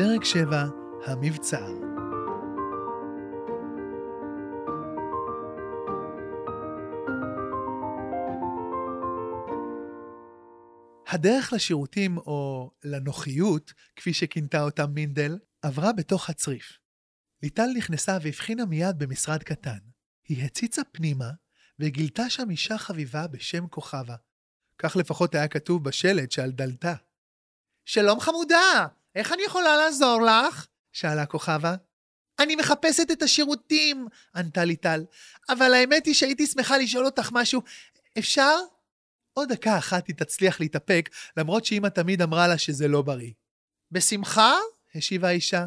פרק 7, המבצר. הדרך לשירותים, או לנוחיות, כפי שכינתה אותה מינדל, עברה בתוך הצריף. ליטל נכנסה והבחינה מיד במשרד קטן. היא הציצה פנימה, וגילתה שם אישה חביבה בשם כוכבה. כך לפחות היה כתוב בשלט שעל דלתה. שלום חמודה, איך אני יכולה לעזור לך? שאלה כוכבה. אני מחפשת את השירותים, ענתה ליטל, אבל האמת היא שהייתי שמחה לשאול אותך משהו. אפשר? עוד דקה אחת היא תצליח להתאפק, למרות שאמא תמיד אמרה לה שזה לא בריא. בשמחה? השיבה האישה.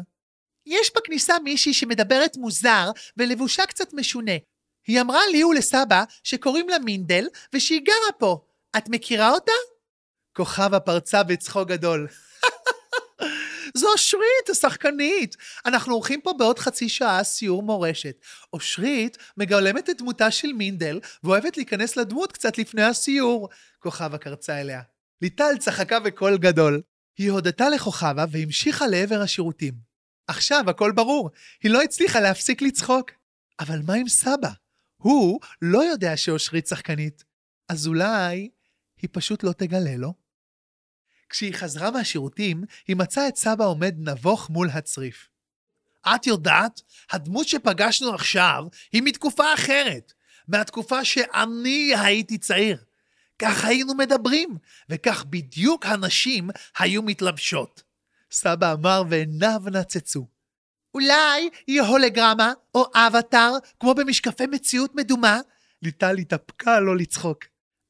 יש בכניסה מישהי שמדברת מוזר ולבושה קצת משונה. היא אמרה לי ולסבא שקוראים לה מינדל ושהיא גרה פה. את מכירה אותה? כוכבה פרצה בצחוק גדול. זו אושרית, השחקנית. אנחנו עורכים פה בעוד חצי שעה סיור מורשת. אושרית מגלמת את דמותה של מינדל, ואוהבת להיכנס לדמות קצת לפני הסיור. כוכבה קרצה אליה. ליטל צחקה בקול גדול. היא הודתה לכוכבה והמשיכה לעבר השירותים. עכשיו הכל ברור, היא לא הצליחה להפסיק לצחוק. אבל מה עם סבא? הוא לא יודע שאושרית שחקנית. אז אולי היא פשוט לא תגלה לו? כשהיא חזרה מהשירותים, היא מצאה את סבא עומד נבוך מול הצריף. את יודעת, הדמות שפגשנו עכשיו היא מתקופה אחרת, מהתקופה שאני הייתי צעיר. כך היינו מדברים, וכך בדיוק הנשים היו מתלבשות. סבא אמר ועיניו נצצו. אולי היא הולגרמה או אבטאר, כמו במשקפי מציאות מדומה? ליטל התאפקה לא לצחוק.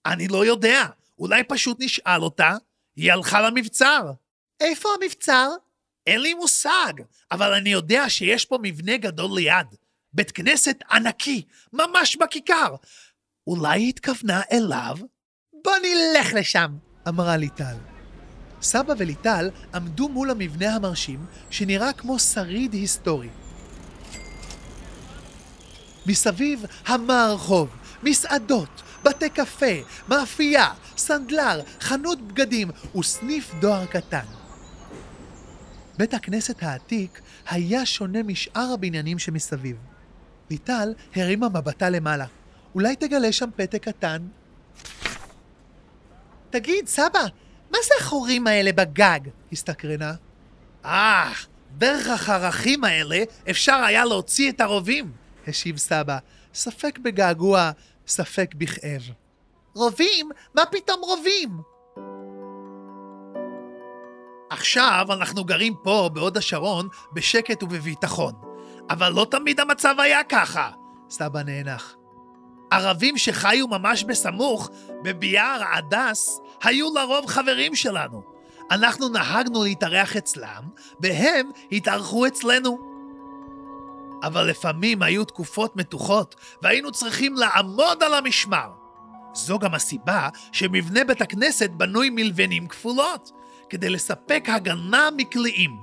אני לא יודע, אולי פשוט נשאל אותה? היא הלכה למבצר. איפה המבצר? אין לי מושג, אבל אני יודע שיש פה מבנה גדול ליד. בית כנסת ענקי, ממש בכיכר. אולי היא התכוונה אליו? בוא נלך לשם, אמרה ליטל. סבא וליטל עמדו מול המבנה המרשים, שנראה כמו שריד היסטורי. מסביב המר מסעדות, בתי קפה, מאפייה, סנדלר, חנות בגדים וסניף דואר קטן. בית הכנסת העתיק היה שונה משאר הבניינים שמסביב. ליטל הרימה מבטה למעלה. אולי תגלה שם פתק קטן? תגיד, סבא, מה זה החורים האלה בגג? הסתקרנה. אה, דרך החרכים האלה אפשר היה להוציא את הרובים, השיב סבא, ספק בגעגוע, ספק בכאב. רובים? מה פתאום רובים? עכשיו אנחנו גרים פה, בהוד השרון, בשקט ובביטחון. אבל לא תמיד המצב היה ככה, סבא נאנח. ערבים שחיו ממש בסמוך, בביאר הדס, היו לרוב חברים שלנו. אנחנו נהגנו להתארח אצלם, והם התארחו אצלנו. אבל לפעמים היו תקופות מתוחות, והיינו צריכים לעמוד על המשמר. זו גם הסיבה שמבנה בית הכנסת בנוי מלבנים כפולות, כדי לספק הגנה מקליעים.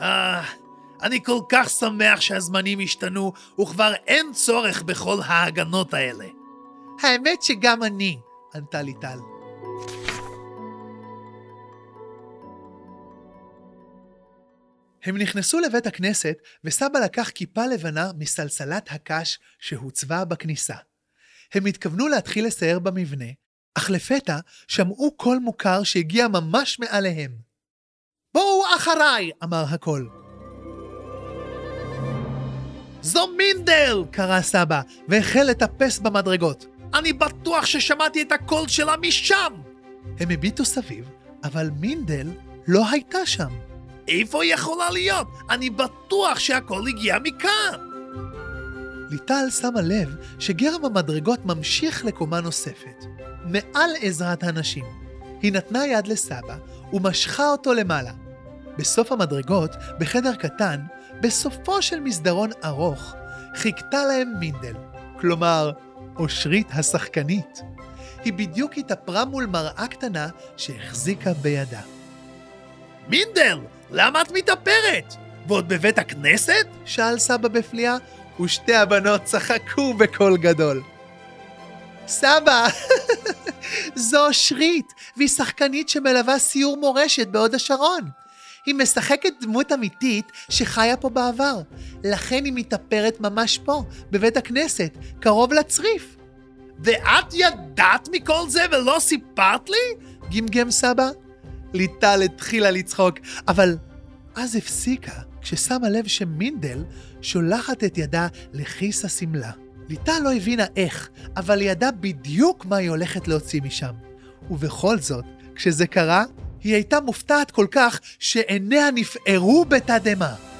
אה, אני כל כך שמח שהזמנים השתנו, וכבר אין צורך בכל ההגנות האלה. האמת שגם אני, ענתה ליטל. הם נכנסו לבית הכנסת, וסבא לקח כיפה לבנה מסלסלת הקש שהוצבה בכניסה. הם התכוונו להתחיל לסייר במבנה, אך לפתע שמעו קול מוכר שהגיע ממש מעליהם. בואו אחריי! אמר הקול. זו מינדל! קרא סבא, והחל לטפס במדרגות. אני בטוח ששמעתי את הקול שלה משם! הם הביטו סביב, אבל מינדל לא הייתה שם. איפה היא יכולה להיות? אני בטוח שהקול הגיע מכאן! ליטל שמה לב שגרם המדרגות ממשיך לקומה נוספת, מעל עזרת הנשים. היא נתנה יד לסבא ומשכה אותו למעלה. בסוף המדרגות, בחדר קטן, בסופו של מסדרון ארוך, חיכתה להם מינדל, כלומר, אושרית השחקנית. היא בדיוק התאפרה מול מראה קטנה שהחזיקה בידה. מינדל, למה את מתאפרת? ועוד בבית הכנסת? שאל סבא בפליאה, ושתי הבנות צחקו בקול גדול. סבא, זו אושרית, והיא שחקנית שמלווה סיור מורשת בהוד השרון. היא משחקת דמות אמיתית שחיה פה בעבר. לכן היא מתאפרת ממש פה, בבית הכנסת, קרוב לצריף. ואת ידעת מכל זה ולא סיפרת לי? גמגם סבא. ליטל התחילה לצחוק, אבל אז הפסיקה כששמה לב שמינדל שולחת את ידה לכיס השמלה. ליטל לא הבינה איך, אבל היא ידעה בדיוק מה היא הולכת להוציא משם. ובכל זאת, כשזה קרה, היא הייתה מופתעת כל כך שעיניה נפערו בתדהמה.